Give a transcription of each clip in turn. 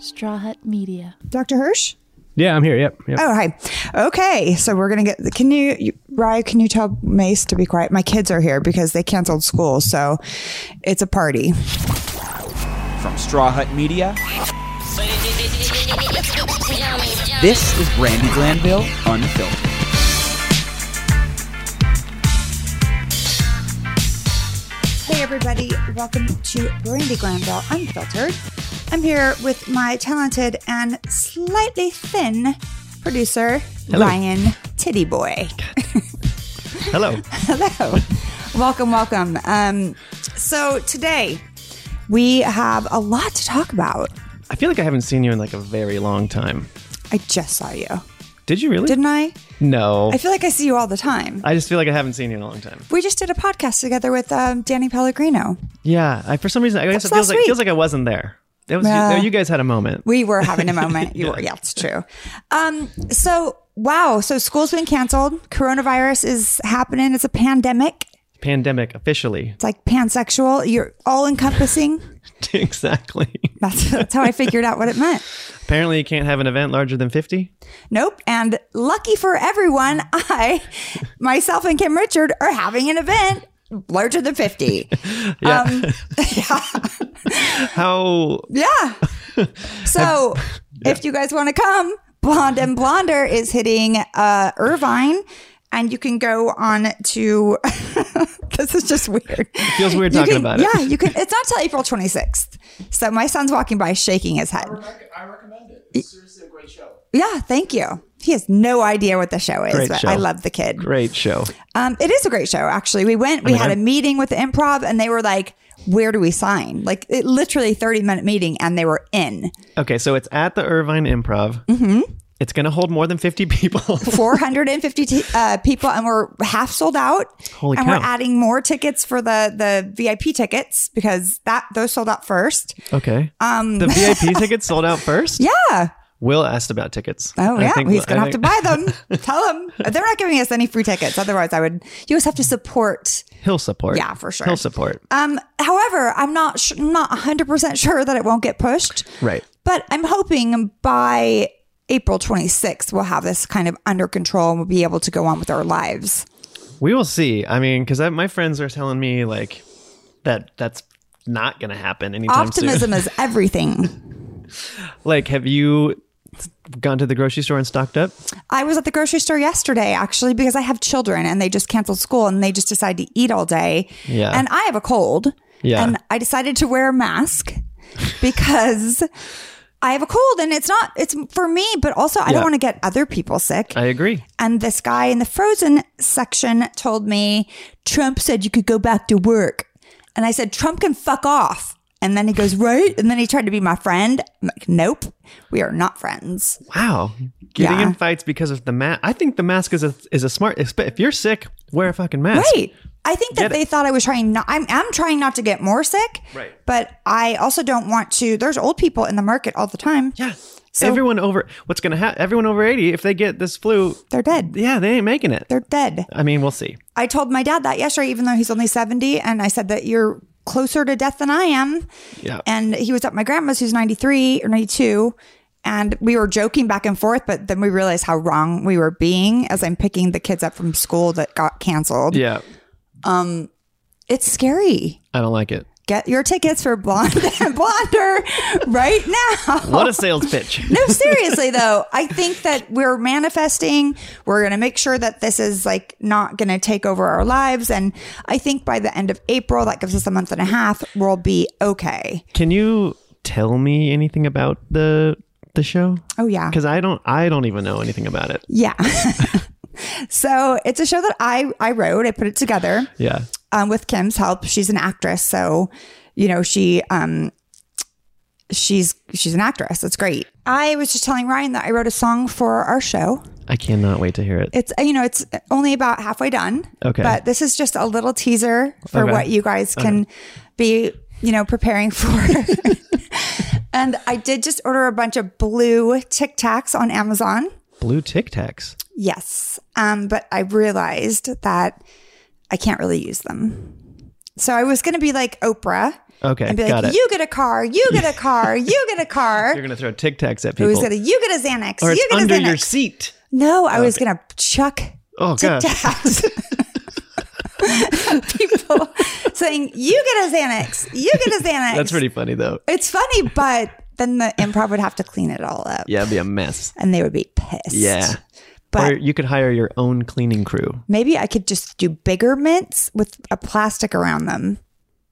Straw Hut Media. Dr. Hirsch? Yeah, I'm here. Yep. yep. Oh, hi. Okay, so we're gonna get. Can you, you, Rye? Can you tell Mace to be quiet? My kids are here because they canceled school, so it's a party. From Straw Hut Media, this is Brandi Glanville Unfiltered. Hey, everybody! Welcome to Brandi Glanville Unfiltered. I'm here with my talented and slightly thin producer Hello. Ryan Titty Boy. Hello. Hello. welcome, welcome. Um, so today we have a lot to talk about. I feel like I haven't seen you in like a very long time. I just saw you, Did you really? didn't I? no. I feel like I see you all the time. I just feel like I haven't seen you in a long time. We just did a podcast together with um, Danny Pellegrino. Yeah. I, for some reason, I guess That's it feels like week. feels like I wasn't there. It was Well- you, you guys had a moment. We were having a moment. You were, yeah, it's true. Um, so wow, so school's been canceled. Coronavirus is happening. It's a pandemic. Pandemic officially. It's like pansexual. You're all encompassing. exactly. That's, that's how I figured out what it meant. Apparently, you can't have an event larger than 50. Nope. And lucky for everyone, I, myself, and Kim Richards are having an event larger than 50. Yeah. Um, yeah. How Yeah. So if you guys want to come, Blonde and Blonder is hitting uh, Irvine. And you can go on to. this is just weird. It feels weird talking about it. Yeah, you can. It's not till April 26th. So my son's walking by shaking his head. I recommend it. It's seriously a great show. Yeah, thank you. He has no idea what the show is, Great but show. I love the kid. great show. Um, it is a great show, actually. We went, we mean, had a I'm- meeting with the improv, and they were like, "Where do we sign?" Like, it literally thirty minute meeting, and they were in. Okay, so it's at the Irvine Improv. Mm-hmm. It's going to hold more than 50 people. 450 t- uh, people, and we're half sold out. Holy and cow. we're adding more tickets for the the VIP tickets because that those sold out first. okay. Um, the VIP tickets sold out first. Yeah. Will asked about tickets. Oh I yeah, think- he's gonna I have to buy them. Tell him they're not giving us any free tickets. Otherwise, I would. You just have to support. He'll support. Yeah, for sure. He'll support. Um, however, I'm not sh- not 100 percent sure that it won't get pushed. Right. But I'm hoping by April 26th we'll have this kind of under control and we'll be able to go on with our lives. We will see. I mean, because my friends are telling me like that that's not going to happen anytime Optimism soon. is everything. like, have you gone to the grocery store and stocked up? I was at the grocery store yesterday actually because I have children and they just canceled school and they just decided to eat all day. Yeah. And I have a cold. Yeah. And I decided to wear a mask because I have a cold and it's not it's for me, but also I Yeah. don't want to get other people sick. I agree. And this guy in the frozen section told me Trump said you could go back to work. And I said, Trump can fuck off. And then he goes, right. And then he tried to be my friend. I'm like, nope, we are not friends. Wow. Getting Yeah. in fights because of the mask. I think the mask is a is a smart. If you're sick, wear a fucking mask. Right. I think that they thought I was trying not, I'm, I'm trying not to get more sick. Right. But I also don't want to, there's old people in the market all the time. Yeah. So- everyone over what's gonna happen? Everyone over eighty, if they get this flu, They're dead. yeah, they ain't making it. They're dead. I mean, we'll see. I told my dad that yesterday, even though he's only 70. And I said that you're closer to death than I am. Yeah. And he was at my grandma's, who's 93 or 92. And we were joking back and forth, but then we realized how wrong we were being as I'm picking the kids up from school that got canceled. Yeah. Um, it's scary. I don't like it. Get your tickets for Blonde and Blonder right now. What a sales pitch. No, seriously though, I think that we're manifesting. We're going to make sure that this is like not going to take over our lives. And I think by the end of April, that gives us a month and a half, we'll be okay. Can you tell me anything about the the show? Oh, yeah. Because I don't I don't even know anything about it. Yeah. so it's a show that I, I wrote, I put it together Yeah. um, with Kim's help. She's an actress. So, you know, she, um, she's, she's an actress. That's great. I was just telling Ryan that I wrote a song for our show. I cannot wait to hear it. It's you know it's only about halfway done. Okay. But this is just a little teaser for Okay. what you guys can be you know preparing for. and I did just order a bunch of blue Tic Tacs on Amazon. Blue Tic Tacs. Yes. Um, but I realized that I can't really use them. So I was going to be like Oprah Okay, And be got like, it. you get a car, you get a car, you get a car. You're gonna throw Tic Tacs at people, Who's gonna you get a Xanax? or you it's get a under Xanax. your seat. No, I was gonna chuck Oh Tic Tacs. People saying, You get a Xanax, you get a Xanax. that's pretty funny though. It's funny, but then the improv would have to clean it all up. Yeah, it'd be a mess. And they would be pissed. Yeah, But or you could hire your own cleaning crew. maybe I could just do bigger mints with a plastic around them.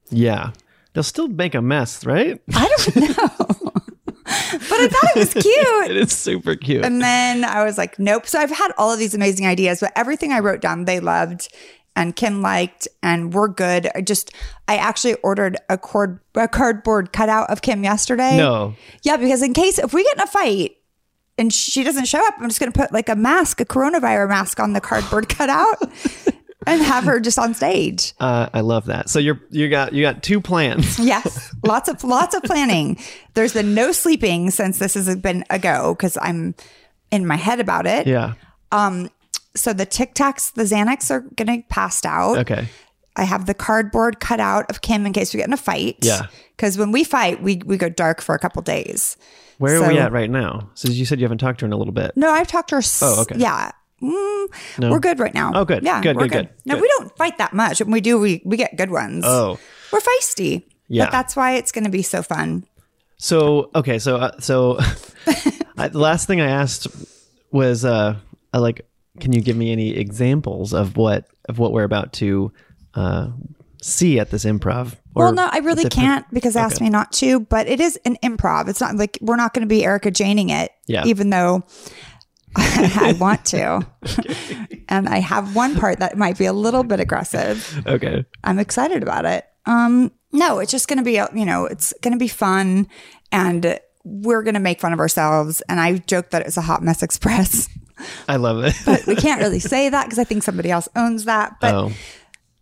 Yeah, they'll still make a mess, right? I don't know. but I thought it was cute. it is super cute. And then I was like, nope. So I've had all of these amazing ideas, but everything I wrote down, they loved and Kim liked and we're good. I just, I actually ordered a cord, a cardboard cutout of Kim yesterday. no, Yeah, because in case if we get in a fight and she doesn't show up, I'm just going to put like a mask, a coronavirus mask on the cardboard cutout and have her just on stage. uh, I love that. So you're you got you got two plans. Yes, lots of lots of planning. There's been no sleeping since this has been a go because I'm in my head about it. Yeah. So the Tic Tacs, the Xanax are gonna passed out. Okay. I have the cardboard cut out of Kim in case we get in a fight. Yeah. Because when we fight, we we go dark for a couple days. Where are we at right now? So you said you haven't talked to her in a little bit. No, I've talked to her. s- Oh, okay. Yeah. Mm, No? We're good right now. Oh, good. Yeah, Good, we're good, good, No, good. we don't fight that much. When we do, we we get good ones. Oh. we're feisty. Yeah. but that's why it's going to be so fun. So okay, so uh, so I, the last thing I asked was uh, I like, can you give me any examples of what of what we're about to uh, see at this improv? Well, no, I really can't because they asked me not to. But it is an improv. It's not like we're not going to be Erica Janing it. Yeah. Even though I want to, and I have one part that might be a little bit aggressive. Okay. I'm excited about it. Um, no, it's just going to be, you know, it's going to be fun and we're going to make fun of ourselves. And I joke that it's a hot mess express. I love it. But we can't really say that because I think somebody else owns that. But oh,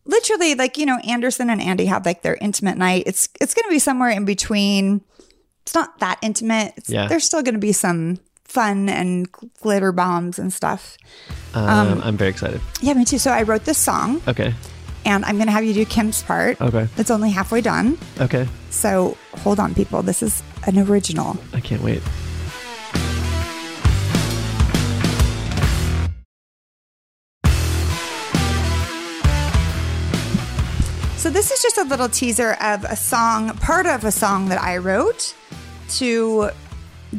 literally, like, you know, Anderson and Andy have like their intimate night. It's, it's going to be somewhere in between. It's not that intimate. It's, Yeah. There's still going to be some fun and glitter bombs and stuff. um, I'm very excited. Yeah, me too. So I wrote this song Okay. and I'm going to have you do Kim's part. Okay. It's only halfway done. Okay. So hold on, people. This is an original. I can't wait. So this is just a little teaser of a song, part of a song that I wrote to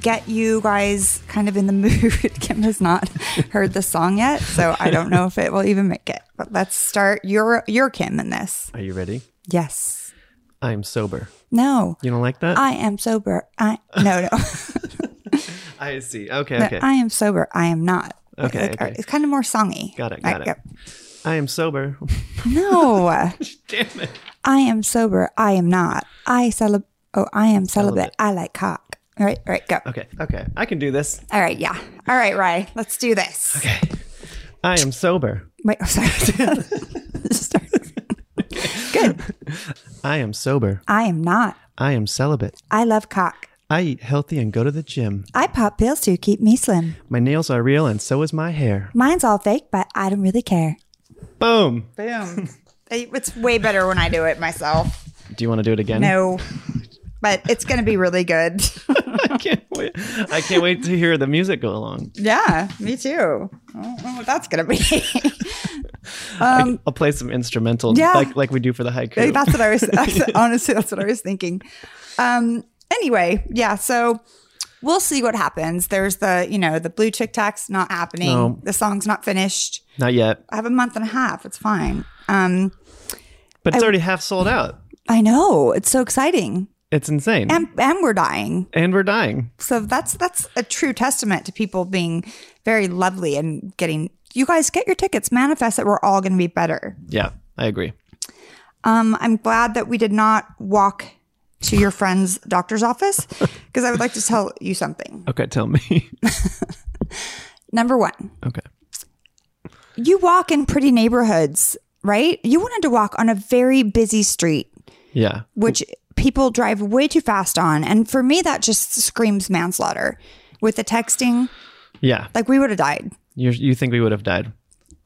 get you guys kind of in the mood. Kim has not heard the song yet, so I don't know if it will even make it. But let's start your your Kim in this. Are you ready? Yes. I'm sober. No. You don't like that? I am sober. I no no. I see. Okay. Okay. I am sober. I am not. Okay, Like, uh, okay. It's kind of more songy. Got it, Right, got it. yep. I am sober. No. Damn it. I am sober. I am not. I celib. Oh, I am celibate. Celibate. I like cock. All right, all right, go. Okay. Okay. I can do this. All right, yeah. All right, Rye. Let's do this. Okay. I am sober. Wait, oh, sorry. Start. Good. I am sober. I am not. I am celibate. I love cock. I eat healthy and go to the gym. I pop pills to keep me slim. My nails are real and so is my hair. Mine's all fake, but I don't really care. Boom. Boom. it's way better when I do it myself. Do you want to do it again? No, but it's going to be really good. I can't wait. I can't wait to hear the music go along. yeah, me too. I don't know what that's going to be. I, will play some instrumental, Um, Yeah. like like we do for the haiku. that's what I was honestly that's what I was thinking. Um anyway, yeah, so we'll see what happens. There's the, you know, the blue Tic Tacs not happening. No. The song's not finished. Not yet, I have a month and a half. It's fine. Um but it's already half sold out. I know. It's so exciting. It's insane, And and we're dying. and we're dying. So that's that's a true testament to people being very lovely and getting you guys get your tickets, manifest that we're all going to be better. Yeah, I agree. Um, I'm glad that we did not walk to your friend's doctor's office because I would like to tell you something. Okay, tell me. Number one, okay. you walk in pretty neighborhoods, right? You wanted to walk on a very busy street, Yeah. which people drive way too fast on. And for me, that just screams manslaughter. With the texting, Yeah. like we would have died You you think we would have died?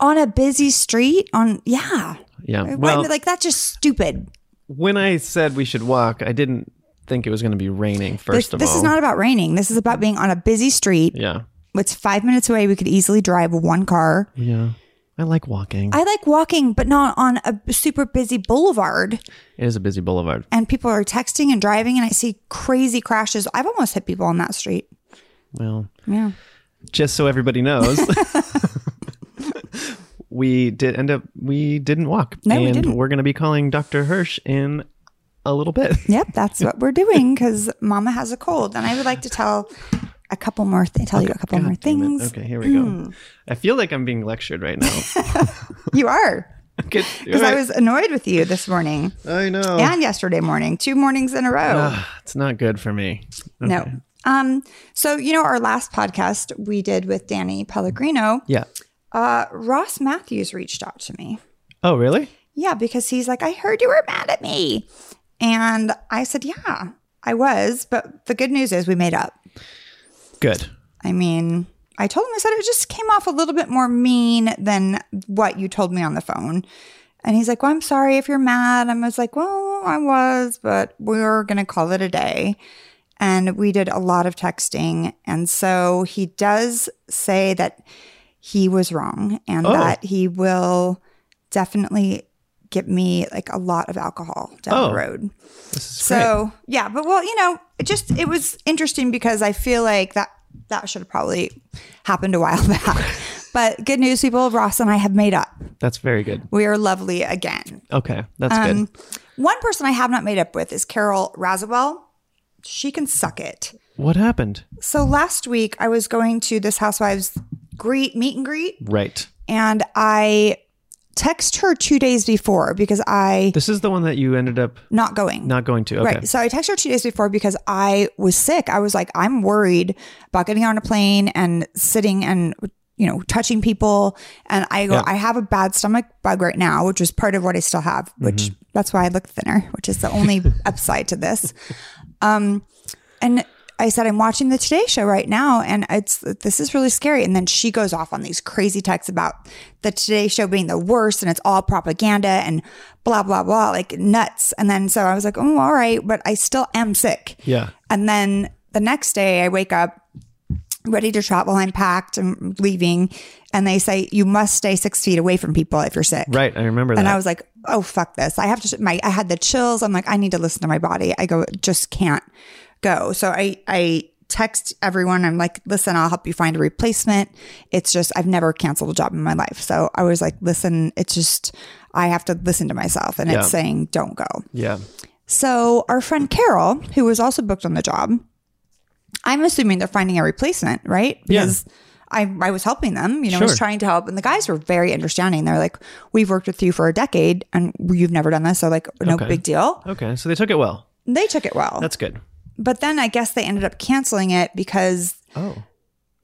on a busy street. On yeah, Yeah. Well, like that's just stupid. When I said we should walk, I didn't think it was going to be raining. First This, of this all, this is not about raining. This is about being on a busy street. Yeah, It's five minutes away. We could easily drive one car. yeah. I like walking. I like walking, but not on a super busy boulevard. it is a busy boulevard. And people are texting and driving, and I see crazy crashes. I've almost hit people on that street. Well, Yeah. just so everybody knows, we did end up we didn't walk, No, we didn't. we're going to be calling Dr. Hirsch in a little bit. Yep, that's what we're doing because Mama has a cold, and I would like to tell a couple more. Th- tell you a couple God more damn it. things. Okay, here we go. I feel like I'm being lectured right now. You are because I was annoyed with you this morning I know. and yesterday morning, two mornings in a row. Ah, it's not good for me. No. Um. So you know, our last podcast we did with Danny Pellegrino. Yeah. Uh, Ross Mathews reached out to me. Oh, really? Yeah, because he's like, I heard you were mad at me, and I said, Yeah, I was. But the good news is we made up. Good. I mean, I told him, I said it just came off a little bit more mean than what you told me on the phone. And he's like, Well, I'm sorry if you're mad. I was like, Well, I was, but we're going to call it a day. And we did a lot of texting. And so he does say that he was wrong and Oh. that he will definitely get me like a lot of alcohol down Oh. the road. This is great. So yeah, but well, you know, it just it was interesting because I feel like that that should have probably happened a while back. but good news, people, Ross and I have made up. That's very good. We are lovely again. Okay, that's Um, good. One person I have not made up with is Carole Radziwill. She can suck it. What happened? So last week I was going to this housewives greet meet and greet, Right. and I text her two days before because I This is the one that you ended up not going. not going to. Okay. Right. So I texted her two days before because I was sick. I was like, I'm worried about getting on a plane and sitting and you know touching people. And I go, Yeah. I have a bad stomach bug right now, which is part of what I still have. Which Mm-hmm. that's why I look thinner, which is the only upside to this. Um, and I said, I'm watching the Today Show right now, and it's this is really scary. And then she goes off on these crazy texts about the Today Show being the worst, and it's all propaganda and blah blah blah, like nuts. And then so I was like, oh, all right, but I still am sick. Yeah. And then the next day, I wake up ready to travel. I'm packed. I'm leaving, and they say you must stay six feet away from people if you're sick. Right. I remember that. And I was like, oh, fuck this. I have to, my, I had the chills. I'm like, I need to listen to my body. I go, just can't go. So I, I text everyone. I'm like, listen, I'll help you find a replacement. It's just, I've never canceled a job in my life. So I was like, listen, it's just, I have to listen to myself and Yeah. it's saying, don't go. yeah. So our friend Carol, who was also booked on the job, I'm assuming they're finding a replacement, right? Yeah. Because I, I was helping them, you know, I was trying to help. And the guys were very understanding. They're like, we've worked with you for a decade and you've never done this. So, like, no Okay. big deal. Okay. So they took it well. They took it well. That's good. But then I guess they ended up canceling it because Oh.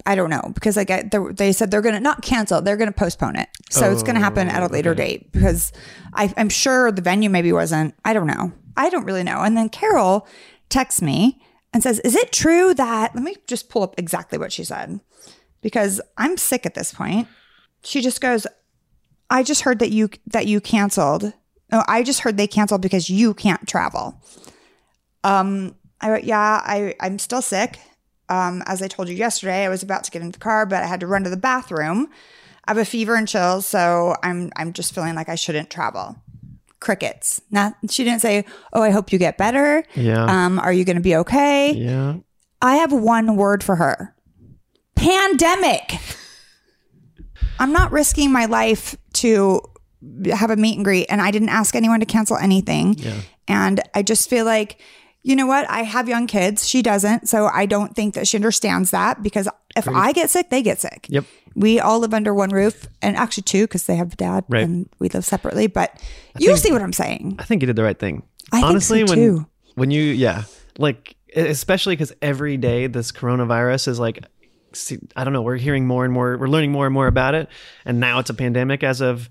I don't know, because I, they, they said they're going to not cancel, they're going to postpone it. So it's going to happen at a later date because I, I'm sure the venue maybe wasn't, I don't know. I don't really know. And then Carol texts me and says, Is it true that, let me just pull up exactly what she said because I'm sick at this point. She just goes, I just heard that you, that you canceled. No, I just heard they canceled because you can't travel. Um, I went, yeah, I, I'm still sick. Um, as I told you yesterday, I was about to get in the car, but I had to run to the bathroom. I have a fever and chills, so I'm I'm just feeling like I shouldn't travel. Crickets. Not she didn't say, "Oh, I hope you get better." Yeah. Um, are you going to be okay? yeah. I have one word for her. Pandemic. I'm not risking my life to have a meet and greet and I didn't ask anyone to cancel anything. Yeah. And I just feel like you know what? I have young kids. She doesn't. So I don't think that she understands that because if I get sick, they get sick. Yep. We all live under one roof and actually two because they have a dad Right. and we live separately. But you see what I'm saying. I think you did the right thing. I think so, Honestly, when too. when you yeah, like especially because every day this coronavirus is like, I don't know, we're hearing more and more, we're learning more and more about it, and now it's a pandemic as of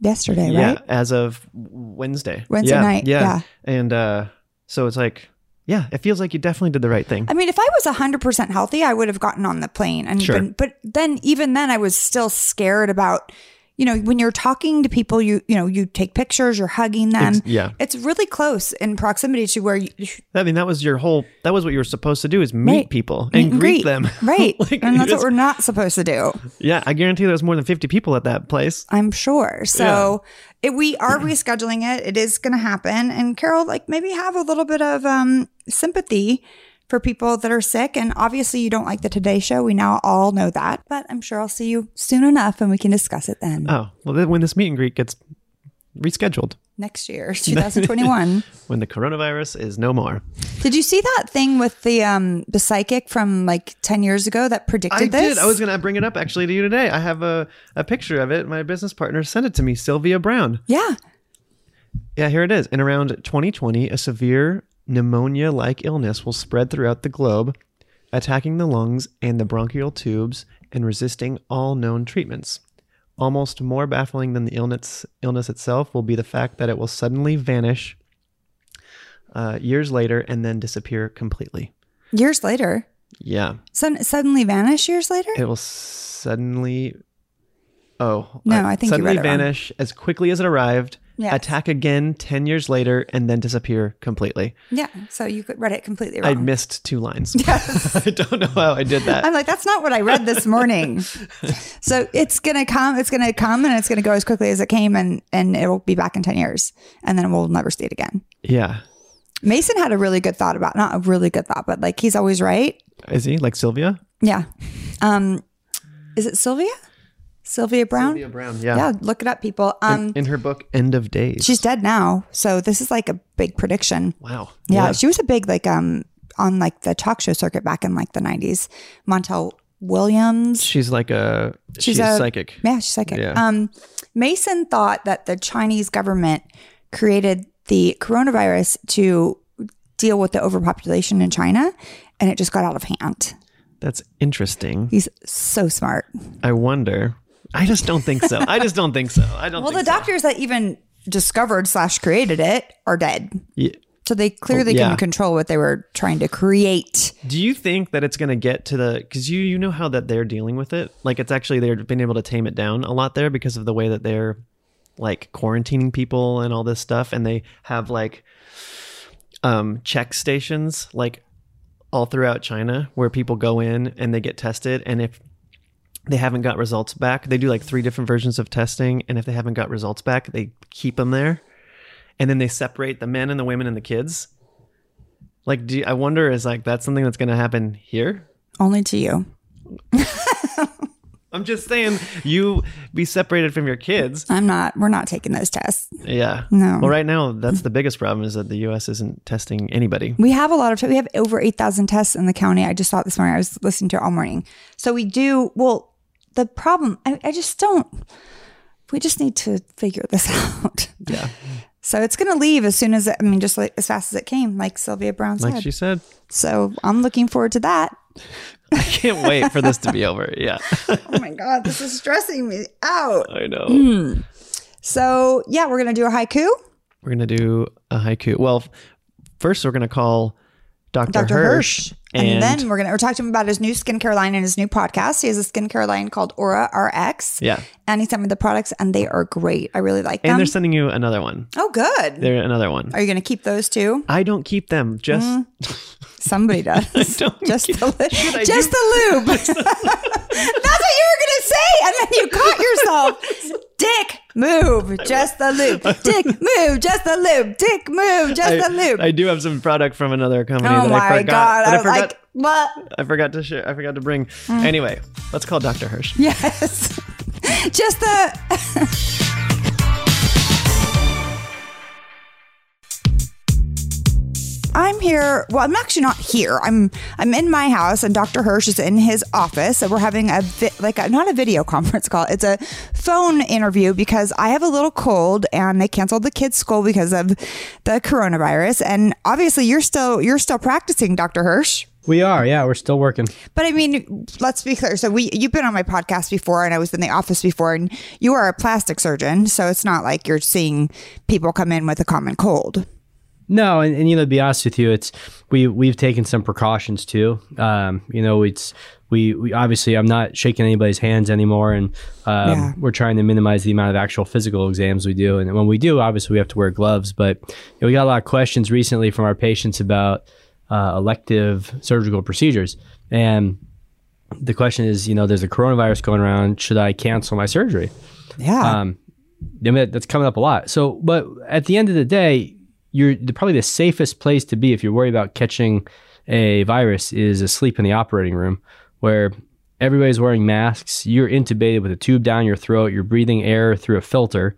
Yesterday, yeah, right? as of Wednesday, Wednesday Yeah, night, yeah. and uh, so it's like, yeah, it feels like you definitely did the right thing. I mean, if I was 100% healthy, I would have gotten on the plane. And Sure. been, but then even then I was still scared about, you know, when you're talking to people, you you know, you take pictures, you're hugging them. Ex- yeah. it's really close in proximity to where you I mean, that was your whole. That was what you were supposed to do: is meet Right. people and greet, them. right? Like, and that's it's- what we're not supposed to do. Yeah, I guarantee there's more than 50 people at that place. I'm sure. So it, we are rescheduling it. It is going to happen. And Carol, like maybe have a little bit of um, sympathy for people that are sick. And obviously, you don't like the Today Show. We now all know that. But I'm sure I'll see you soon enough, and we can discuss it then Oh, well, then when this meet and greet gets rescheduled, next year, 2021. when the coronavirus is no more. did you see that thing with the um the psychic from like 10 years ago that predicted I this? did. I was going to bring it up actually to you today. I have a, a picture of it. My business partner sent it to me, Sylvia Browne. Yeah. Yeah, here it is. In around 2020, a severe pneumonia like illness will spread throughout the globe, attacking the lungs and the bronchial tubes and resisting all known treatments. Almost more baffling than the illness, illness itself will be the fact that it will suddenly vanish uh, years later and then disappear completely. Years later. Yeah, Sud- suddenly vanish years later? it will suddenly. Oh No, I think you suddenly read it wrong. vanish as quickly as it arrived. Yes. Attack again ten years later and then disappear completely. Yeah. So you could read it completely wrong. I missed two lines. Yes. I don't know how I did that. I'm like, that's not what I read this morning. so it's gonna come, it's gonna come, and it's gonna go as quickly as it came, and and it'll be back in ten years, and then we'll never see it again. yeah. Mason had a really good thought about, not a really good thought, but like he's always right. Is he like Sylvia? Yeah. Um, is it Sylvia? Sylvia Browne. Sylvia Browne. Yeah. Yeah, look it up, people. Um, in her book End of Days. she's dead now, so this is like a big prediction. wow. Yeah, she was a big like um on like the talk show circuit back in like the '90s. Montel Williams. She's like a she's, a- psychic. Yeah, she's psychic. Yeah. Um, Mason thought that the Chinese government created the coronavirus to deal with the overpopulation in China, and it just got out of hand. That's interesting. He's so smart. I wonder. I just don't think so. I just don't think so. I don't Well, the think so. doctors that even discovered slash created it are dead. Yeah. So they clearly Oh, yeah. couldn't control what they were trying to create. Do you think that it's going to get to the because you you know how that they're dealing with it? Like it's actually they've been able to tame it down a lot there because of the way that they're like quarantining people and all this stuff, and they have like um check stations like all throughout China where people go in and they get tested, and if they haven't got results back, they do like three different versions of testing, and if they haven't got results back, they keep them there, and then they separate the men and the women and the kids. Like, do you, I wonder is like that's something that's going to happen here? Only to you. I'm just saying, you be separated from your kids. I'm not. We're not taking those tests. Yeah. No. Well, right now, that's the biggest problem is that the U.S. isn't testing anybody. We have a lot of. We have over eight thousand tests in the county. I just saw it this morning. I was listening to it all morning. So we do. Well, the problem. I, I just don't. We just need to figure this out. Yeah. So it's going to leave as soon as it, I mean, just like as fast as it came, like Sylvia Browne said. Like she said, so I'm looking forward to that. I can't wait for this to be over. Yeah. Oh my god, this is stressing me out. I know. Hmm. So yeah, we're gonna do a haiku. We're going to do a haiku. Well, first, we're going to call Dr. Dr. Hirsch. Hirsch. And, then we're gonna we're talking to him about his new skincare line and his new podcast. He has a skincare line called Ora RX. Yeah. And he sent me the products and they are great. I really like them. and they're sending you another one. oh good. They're another one. Are you gonna keep those too? I don't keep them. Just mm. Somebody does. don't just keep- the just do- the lube. That's what you were gonna say, and then you caught yourself. Dick, move, just the loop. Dick, move, just the loop. Dick, move, just I, the lube. I do have some product from another company oh that my I forgot. god! I I forgot. like, what? I forgot to share. I forgot to bring. Mm. Anyway, let's call Dr. Hirsch. Yes, just the. I'm here. Well, I'm actually not here. I'm I'm in my house, and Dr. Hirsch is in his office, and we're having a vi- like a, not a video conference call. It's a phone interview because I have a little cold, and they canceled the kids' school because of the coronavirus. And obviously, you're still you're still practicing, Dr. Hirsch. We are, yeah, we're still working. But I mean, let's be clear. So we you've been on my podcast before and I was in the office before and you are a plastic surgeon, so it's not like you're seeing people come in with a common cold. No, and, and you know, to be honest with you, it's we we've taken some precautions too. Um, you know, it's we, we obviously I'm not shaking anybody's hands anymore, and um, Yeah. we're trying to minimize the amount of actual physical exams we do. And when we do, obviously we have to wear gloves. But you know, we got a lot of questions recently from our patients about uh, elective surgical procedures, and the question is, you know, there's a coronavirus going around. Should I cancel my surgery? Yeah. Um, I mean, that's coming up a lot. So, but at the end of the day, you're probably the safest place to be if you're worried about catching a virus is asleep in the operating room where everybody's wearing masks. You're intubated with a tube down your throat. You're breathing air through a filter.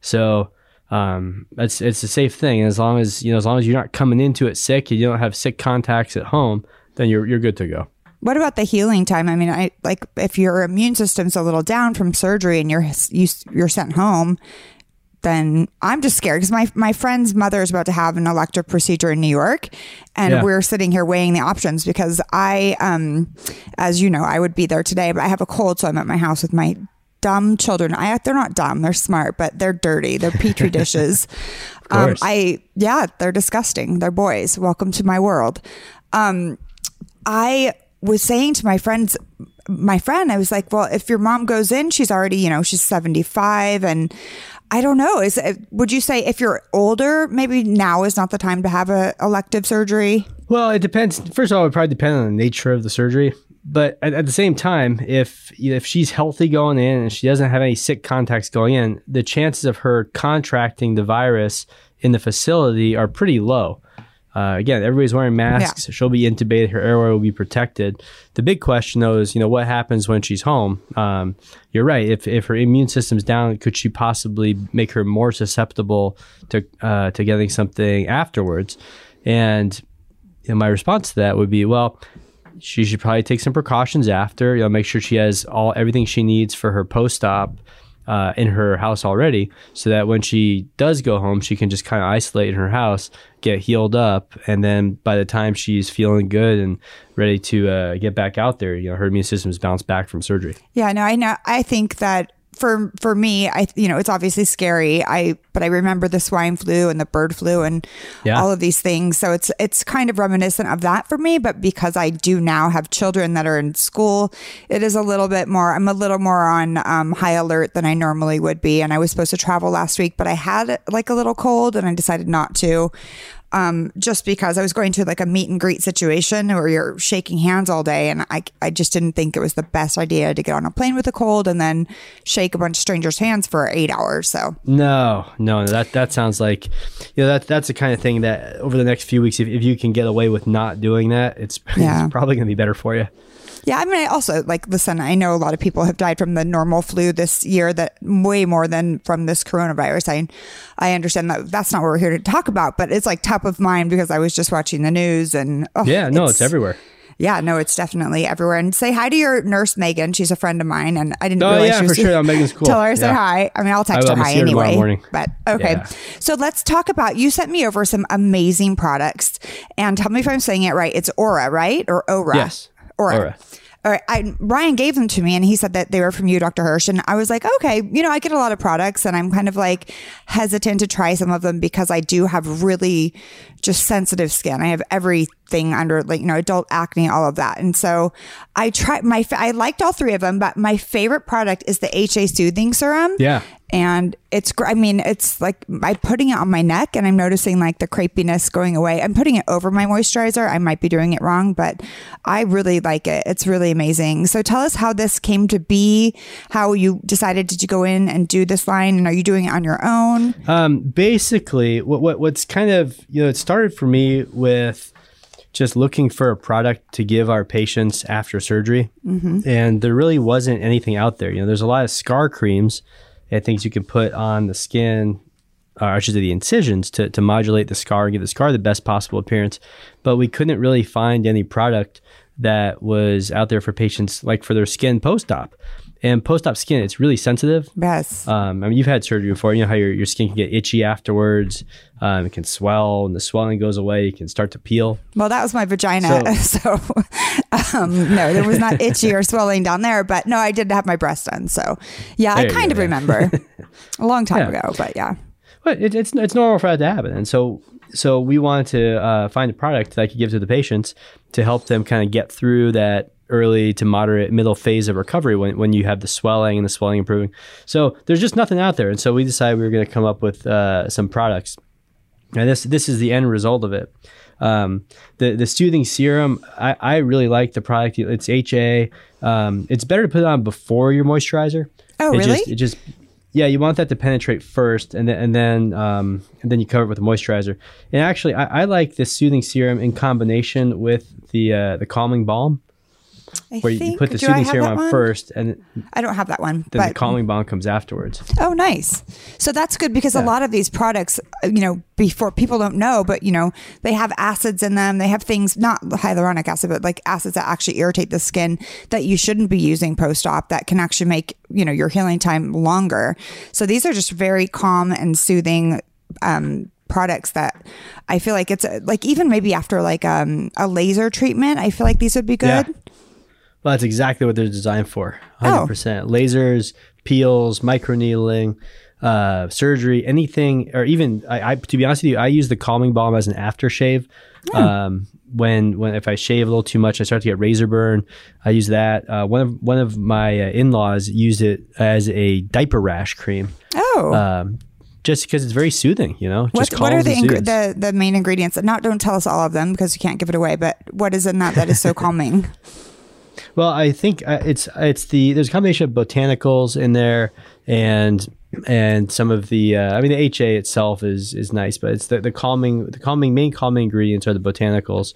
So, um, it's it's a safe thing. As long as you know, as long as you're not coming into it sick, you don't have sick contacts at home, then you're you're good to go. What about the healing time? I mean, I like if your immune system's a little down from surgery and you're you, you're sent home, then I'm just scared because my my friend's mother is about to have an elective procedure in New York, and Yeah. we're sitting here weighing the options because I, um, as you know, I would be there today, but I have a cold, so I'm at my house with my dumb children. I they're not dumb, they're smart, but they're dirty. They're petri dishes. um. I yeah, they're disgusting. They're boys. Welcome to my world. Um, I was saying to my friends, my friend, I was like, well, if your mom goes in, she's already, you know, she's 75 and I don't know. Is would you say if you're older, maybe now is not the time to have a elective surgery? Well, it depends. First of all, it probably depend on the nature of the surgery. But at, at the same time, if if she's healthy going in and she doesn't have any sick contacts going in, the chances of her contracting the virus in the facility are pretty low. Uh, again, everybody's wearing masks. She'll be intubated. Her airway will be protected. The big question, though, is you know what happens when she's home. Um, you're right. If if her immune system's down, could she possibly make her more susceptible to uh, to getting something afterwards? And you know, my response to that would be, well, she should probably take some precautions after. You know, make sure she has all everything she needs for her post-op uh, in her house already, so that when she does go home, she can just kind of isolate in her house, get healed up, and then by the time she's feeling good and ready to uh, get back out there, you know, her immune system's bounced back from surgery. Yeah, no, I know. I think that for for me, I you know, it's obviously scary. I but I remember the swine flu and the bird flu and Yeah. all of these things. So it's it's kind of reminiscent of that for me. But because I do now have children that are in school, it is a little bit more. I'm a little more on um, high alert than I normally would be. And I was supposed to travel last week, but I had like a little cold, and I decided not to um, just because I was going to like a meet and greet situation where you're shaking hands all day. And I, I just didn't think it was the best idea to get on a plane with a cold and then shake a bunch of strangers' hands for eight hours. So, No, no, that that sounds like, you know, that that's the kind of thing that over the next few weeks, if, if you can get away with not doing that, it's, Yeah. it's probably going to be better for you. Yeah, I mean, I also like, listen, I know a lot of people have died from the normal flu this year that way more than from this coronavirus. I, I understand that that's not what we're here to talk about, but it's like top of mind because I was just watching the news and oh, Yeah, no, it's, everywhere. Yeah, no, it's definitely everywhere. And say hi to your nurse, Megan. She's a friend of mine, and I didn't Oh, realize yeah, she was for sure. Oh, Megan's cool. Tell her I said Yeah. hi. I mean, I'll text I her hi anyway. morning. But okay, Yeah. so let's talk about. You sent me over some amazing products, and tell me if I'm saying it right. It's Aura, right, or Aura? Yes. Aura. Aura. All right, I, Ryan gave them to me, and he said that they were from you, Dr. Hirsch. And I was like, okay, you know, I get a lot of products, and I'm kind of like hesitant to try some of them because I do have really just sensitive skin. I have everything under, like, you know, adult acne, all of that. And so I tried my, I liked all three of them, but my favorite product is the HA Soothing Serum. Yeah. And it's, I mean, it's like I'm putting it on my neck and I'm noticing like the crepiness going away. I'm putting it over my moisturizer. I might be doing it wrong, but I really like it. It's really amazing. So tell us how this came to be, how you decided did you go in and do this line and are you doing it on your own? Um, basically, what, what what's kind of you know it started for me with just looking for a product to give our patients after surgery, mm-hmm. and there really wasn't anything out there. You know, there's a lot of scar creams and things you can put on the skin, or I should say the incisions to to modulate the scar and give the scar the best possible appearance, but we couldn't really find any product that was out there for patients like for their skin post-op. And post-op skin, it's really sensitive. Yes. Um, I mean, you've had surgery before. You know how your, your skin can get itchy afterwards. Um, it can swell, and the swelling goes away. It can start to peel. Well, that was my vagina. So, um, no, there was not itchy or swelling down there, but no, I did have my breast done. So, yeah, I There you kind go, of yeah. remember a long time Yeah. ago, but yeah. But it, it's it's normal for that to happen. And so so we wanted to uh, find a product that I could give to the patients to help them kind of get through that early to moderate middle phase of recovery when, when you have the swelling and the swelling improving. So there's just nothing out there. And so we decided we were going to come up with uh, some products. And this this is the end result of it. Um, the the soothing serum, I, I really like the product. It's HA. Um, it's better to put it on before your moisturizer. Oh, it really? Just, it just yeah, you want that to penetrate first, and then and then um, and then you cover it with a moisturizer. And actually, I, I like this soothing serum in combination with the uh, the calming balm, I where you put the soothing serum on one? first, and I don't have that one. then the calming balm comes afterwards. Oh, nice. So that's good because a lot of these products, uh, you know, before people don't know, but you know, they have acids in them. They have things, not hyaluronic acid, but like acids that actually irritate the skin that you shouldn't be using post op that can actually make, you know, your healing time longer. So these are just very calm and soothing, um, products that I feel like it's uh, like even maybe after like um, a laser treatment, I feel like these would be good. Yeah. Well, that's exactly what they're designed for. Oh. 100%. Lasers, peels, microneedling, uh, surgery, anything, or even, I, I, to be honest with you, I use the calming balm as an aftershave. Hmm. Um, when, when, if I shave a little too much, I start to get razor burn. I use that. Uh, one of, one of my uh, in-laws used it as a diaper rash cream. Oh. Um, just because it's very soothing, you know, What, just what are the, ingre- the the main ingredients? Not don't tell us all of them because you can't give it away. But what is in that that is so calming? Well, I think uh, it's it's the there's a combination of botanicals in there and and some of the uh, I mean the HA itself is is nice, but it's the, the calming the calming main calming ingredients are the botanicals.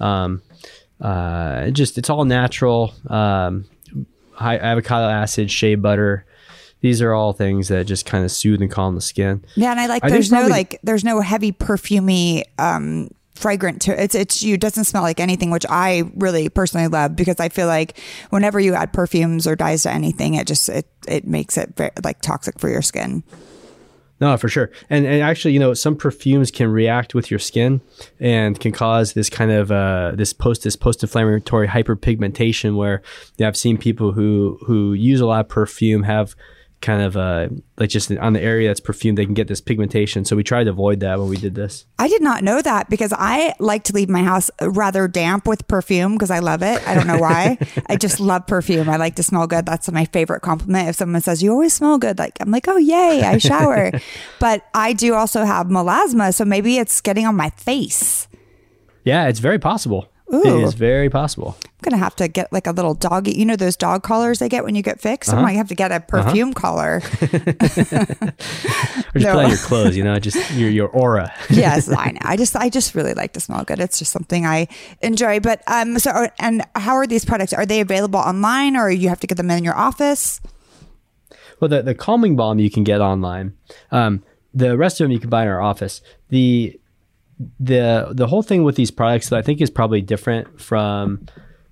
Um, uh, just it's all natural. Um, high avocado acid, shea butter. These are all things that just kind of soothe and calm the skin. Yeah, and I like I there's no probably- like there's no heavy perfumey um fragrant to it's it's you it doesn't smell like anything which I really personally love because I feel like whenever you add perfumes or dyes to anything it just it it makes it very, like toxic for your skin. No, for sure. And and actually, you know, some perfumes can react with your skin and can cause this kind of uh, this post this post inflammatory hyperpigmentation where I've seen people who who use a lot of perfume have kind of uh like just on the area that's perfumed they can get this pigmentation so we tried to avoid that when we did this I did not know that because I like to leave my house rather damp with perfume because I love it. I don't know why. I just love perfume. I like to smell good. That's my favorite compliment. If someone says you always smell good, like I'm like, oh yay, I shower. but I do also have melasma, so maybe it's getting on my face. yeah it's very possible it Ooh. is very possible I'm gonna have to get like a little doggy. You know those dog collars they get when you get fixed. I might have to get a perfume collar. or just No. put on your clothes you know just your your aura yes, I know. I just I just really like to smell good. It's just something I enjoy. But um, so and how are these products? Are they available online, or you have to get them in your office? Well, the, the calming balm you can get online. Um, the rest of them you can buy in our office. The the the whole thing with these products that I think is probably different from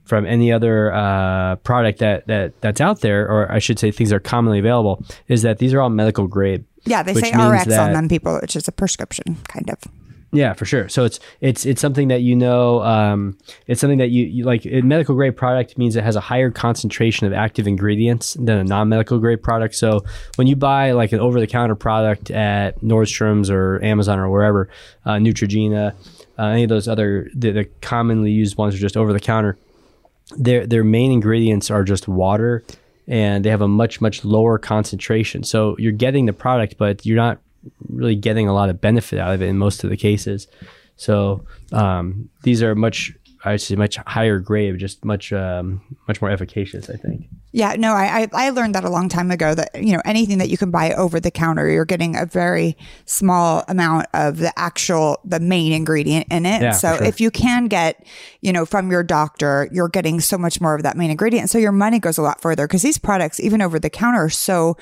from any other uh, product that, that that's out there, or I should say things that are commonly available, is that these are all medical grade. Yeah, they say RX on them, people, which is a prescription kind of. Yeah, for sure. So it's it's it's something that you know. Um, it's something that you, you like. A medical grade product means it has a higher concentration of active ingredients than a non medical grade product. So when you buy like an over the counter product at Nordstrom's or Amazon or wherever, uh, Neutrogena, uh, any of those other the, the commonly used ones are just over the counter. Their their main ingredients are just water, and they have a much much lower concentration. So you're getting the product, but you're not really getting a lot of benefit out of it in most of the cases. So um, these are much, I say, much higher grade, just much, um, much more efficacious. I think. Yeah, no, I, I learned that a long time ago that you know anything that you can buy over the counter, you're getting a very small amount of the actual the main ingredient in it. Yeah, so sure. if you can get you know from your doctor, you're getting so much more of that main ingredient. So your money goes a lot further because these products, even over the counter, are so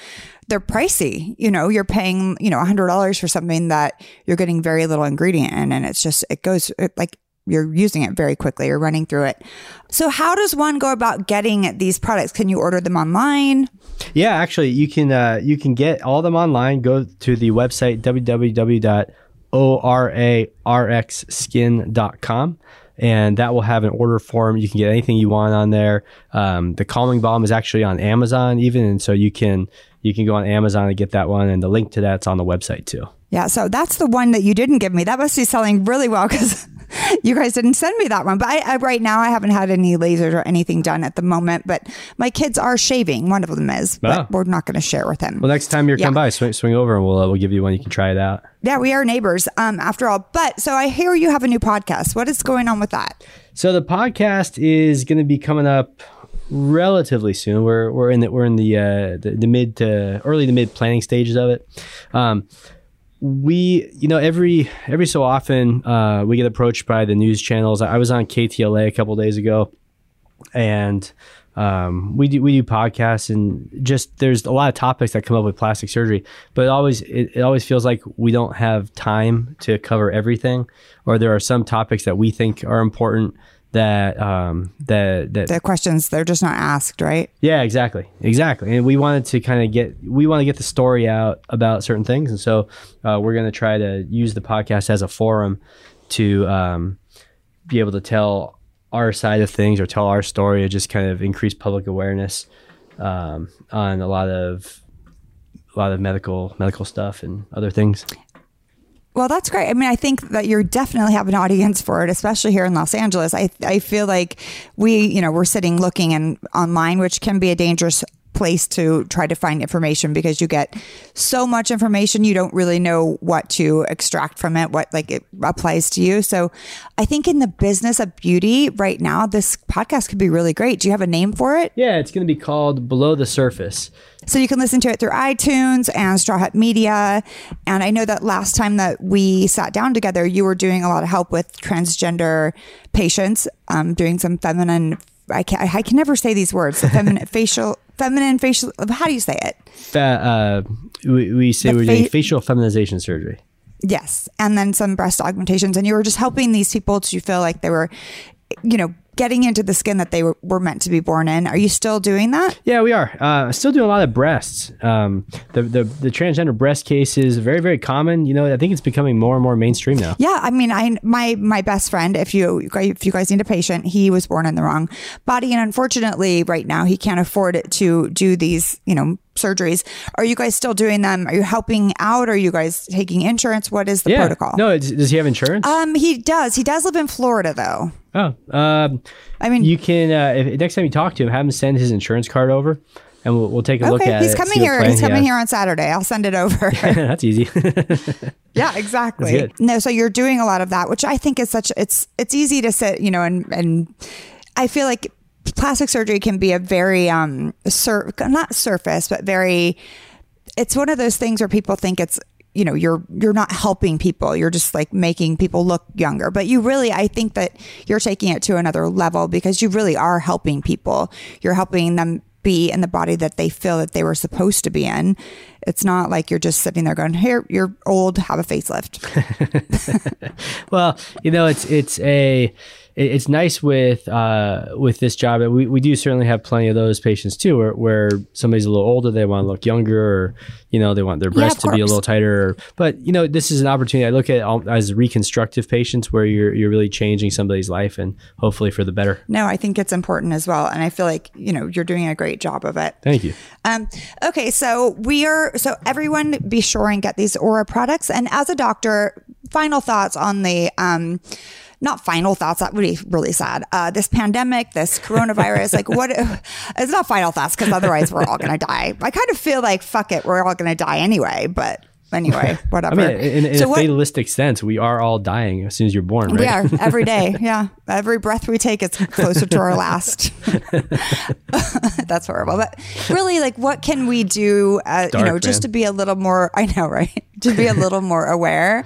they're pricey. You know, you're paying you know a hundred dollars for something that you're getting very little ingredient in, and it's just it goes it, like you're using it very quickly. You're running through it. So how does one go about getting these products? Can you order them online? Yeah, actually, you can uh, you can get all of them online. Go to the website www.orarxskin.com and that will have an order form. You can get anything you want on there. Um, the calming balm is actually on Amazon even, and so you can you can go on Amazon and get that one, and the link to that's on the website too. Yeah, so that's the one that you didn't give me. That must be selling really well because you guys didn't send me that one. But I, I, right now, I haven't had any lasers or anything done at the moment. But my kids are shaving. One of them is, but Ah. we're not going to share with him. Well, next time you're Yeah. come by, swing, swing over and we'll uh, we'll give you one. You can try it out. yeah, we are neighbors um, after all. But so I hear you have a new podcast. What is going on with that? So the podcast is going to be coming up relatively soon. We're we're in the we're in the uh, the, the mid to early to mid planning stages of it. Um, we you know every every so often uh, we get approached by the news channels. I was on KTLA a couple days ago, and um, we do we do podcasts and just there's a lot of topics that come up with plastic surgery, but it always it, it always feels like we don't have time to cover everything, or there are some topics that we think are important that um, that that The questions, they're just not asked, right? yeah, exactly, exactly. And we wanted to kind of get we want to get the story out about certain things, and so uh, we're going to try to use the podcast as a forum to um, be able to tell our side of things or tell our story, or just kind of increase public awareness um, on a lot of a lot of medical medical stuff and other things. Well, that's great. I mean, I think that you're definitely have an audience for it, especially here in Los Angeles. I I feel like we, you know, we're sitting looking and online, which can be a dangerous place to try to find information because you get so much information you don't really know what to extract from it what like it applies to you so i think in the business of beauty right now this podcast could be really great do you have a name for it Yeah, it's going to be called Below the Surface. so you can listen to it through iTunes and Straw Hut Media. And I know that last time that we sat down together, you were doing a lot of help with transgender patients, um, doing some feminine. I can I can never say these words. Feminine facial, feminine facial. How do you say it? Fa- uh, we, we say The we're doing facial feminization surgery. Yes, and then some breast augmentations, and you were just helping these people to feel like they were, you know, getting into the skin that they were, were meant to be born in. Are you still doing that? Yeah, we are. Uh, still doing a lot of breasts. Um, the, the the transgender breast case is very very common. You know, I think it's becoming more and more mainstream now. Yeah, I mean, I my my best friend. If you if you guys need a patient, he was born in the wrong body, and unfortunately, right now he can't afford it to do these, you know, surgeries. Are you guys still doing them? Are you helping out? Are you guys taking insurance? What is the yeah. protocol? No, does he have insurance? Um, he does. He does live in Florida, though. Oh, um, I mean, you can uh, if, next time you talk to him, have him send his insurance card over, and we'll, we'll take a look okay, at he's it. coming here. He's coming here on Saturday. I'll send it over. That's easy. Yeah, exactly. No, so you're doing a lot of that, which I think is such it's it's easy to sit, you know, and and I feel like plastic surgery can be a very um sur- not surface, but very it's one of those things where people think it's you know you're you're not helping people. You're just like making people look younger. But you really i think that you're taking it to another level because you really are helping people. You're helping them be in the body that they feel that they were supposed to be in. It's not like you're just sitting there going here you're old have a facelift. Well, you know, it's it's a it- it's nice with uh, with this job. We we do certainly have plenty of those patients too, where, where somebody's a little older, they want to look younger, or you know, they want their breasts of to be a little tighter. But you know, this is an opportunity. I look at all, as reconstructive patients, where you're you're really changing somebody's life and hopefully for the better. no i think it's important as well and i feel like you know you're doing a great job of it Thank you. Um, okay, so we are so everyone be sure and get these Ora products. And as a doctor, final thoughts on the um not final thoughts, that would be really sad. Uh, this pandemic, this coronavirus, like what it's not final thoughts because otherwise we're all gonna die. I kind of feel like fuck it, we're all gonna die anyway, but anyway, whatever. I mean, in, in so a what, fatalistic sense, we are all dying as soon as you're born, right? we are every day. Yeah. Every breath we take is closer to our last. That's horrible. But really, like, what can we do, uh, you Dark, know, just to be a little more, I know, right? to be a little more aware.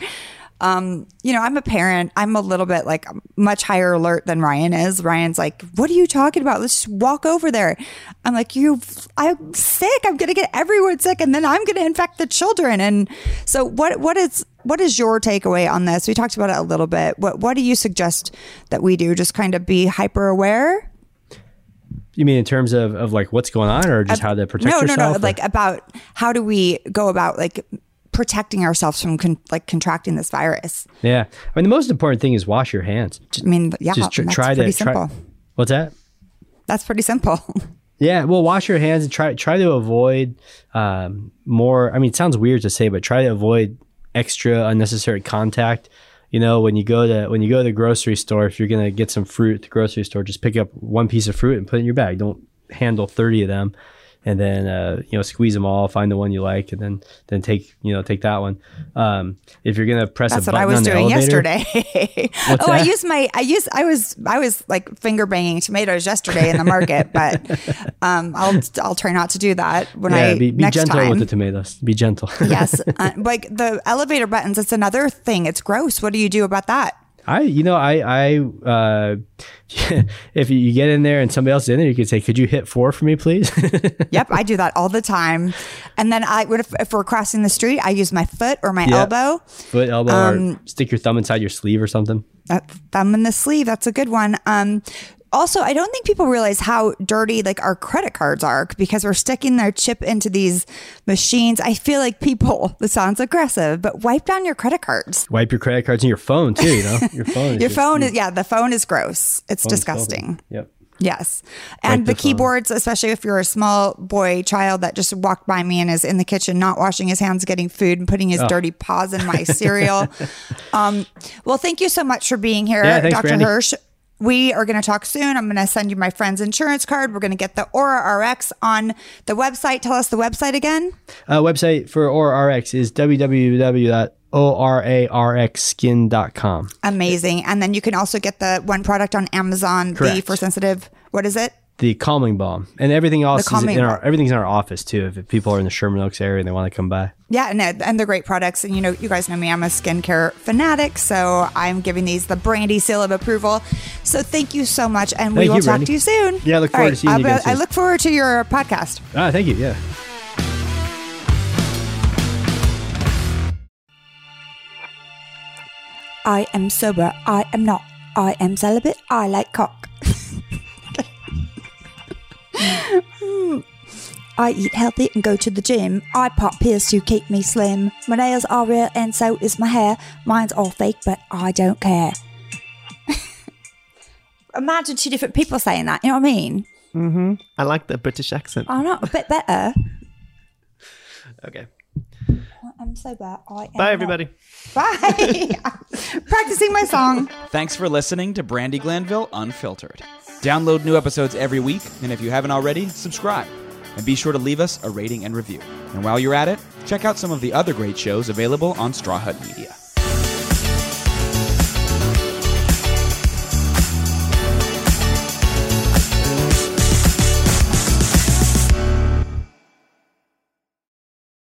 Um, you know, I'm a parent. I'm a little bit like much higher alert than Ryan is. Ryan's like, "What are you talking about? Let's just walk over there." I'm like, "You, I'm sick. I'm gonna get everyone sick, and then I'm gonna infect the children." And so, what what is what is your takeaway on this? We talked about it a little bit. What what do you suggest that we do? Just kind of be hyper aware. You mean in terms of, of like what's going on, or just how to protect no, yourself? no, no. or- Like about how do we go about like protecting ourselves from con- like contracting this virus? yeah. I mean, the most important thing is wash your hands. I mean, yeah, just tr- try to try- simple. What's that? That's pretty simple. Yeah, well, wash your hands and try try to avoid um, more. I mean, it sounds weird to say, but try to avoid extra unnecessary contact. You know, when you go to when you go to the grocery store, if you're gonna get some fruit at the grocery store, just pick up one piece of fruit and put it in your bag. Don't handle thirty of them, and then uh, you know squeeze them all, find the one you like, and then then take you know take that one. Um, if you're gonna press That's a what I was doing elevator, yesterday. Oh, I that? used my I used I was I was like finger banging tomatoes yesterday in the market, but um, I'll I'll try not to do that when yeah, I be, be next gentle time. with the tomatoes. Be gentle. yes, uh, like the elevator buttons. It's another thing. It's gross. What do you do about that? I, you know, I, I, uh, if you get in there and somebody else is in there, you could say, "Could you hit four for me, please?" Yep, I do that all the time. And then I would if, if we're crossing the street, I use my foot or my Yeah. elbow. Foot, elbow, Um, or stick your thumb inside your sleeve or something. Uh, thumb in the sleeve. That's a good one. Um, also, I don't think people realize how dirty like our credit cards are because we're sticking their chip into these machines. I feel like people. This sounds aggressive, but wipe down your credit cards. Wipe your credit cards and your phone too. You know, your phone. Is Your just- phone is yeah, the phone is gross. It's disgusting. filthy. Yep. Yes. And the, the keyboards, especially if you're a small boy child that just walked by me and is in the kitchen not washing his hands, getting food, and putting his Oh. dirty paws in my cereal. um, well, thank you so much for being here, Yeah, thanks, Dr. Brandi. Hirsch. We are going to talk soon. I'm going to send you my friend's insurance card. We're going to get the Ora RX on the website. Tell us the website again. Uh, website for Ora RX is www.orarxskin.com. Amazing. And then you can also get the one product on Amazon, the Correct. for sensitive. What is it? The calming balm and everything else is in our everything's in our office too. If people are in the Sherman Oaks area and they want to come by. Yeah, and, and they're great products. And you know, you guys know me, I'm a skincare fanatic. So I'm giving these the Brandi seal of approval. So thank you so much. And we will you, talk Brandi. to you soon. Yeah, I look All forward to seeing you I, again I look forward to your podcast. Ah, thank you. Yeah. I am sober. I am not. I am celibate. I like cock. I eat healthy and go to the gym. I pop pills to keep me slim. My nails are real and so is my hair. Mine's all fake, but I don't care. Imagine two different people saying that. You know what I mean? Mhm. I like the British accent. Oh, not a bit better. Okay. I'm sober. I am Bye, not. everybody. Bye. Practicing my song. Thanks for listening to Brandi Glanville Unfiltered. Download new episodes every week, and if you haven't already, subscribe. And be sure to leave us a rating and review. And while you're at it, check out some of the other great shows available on Straw Hut Media.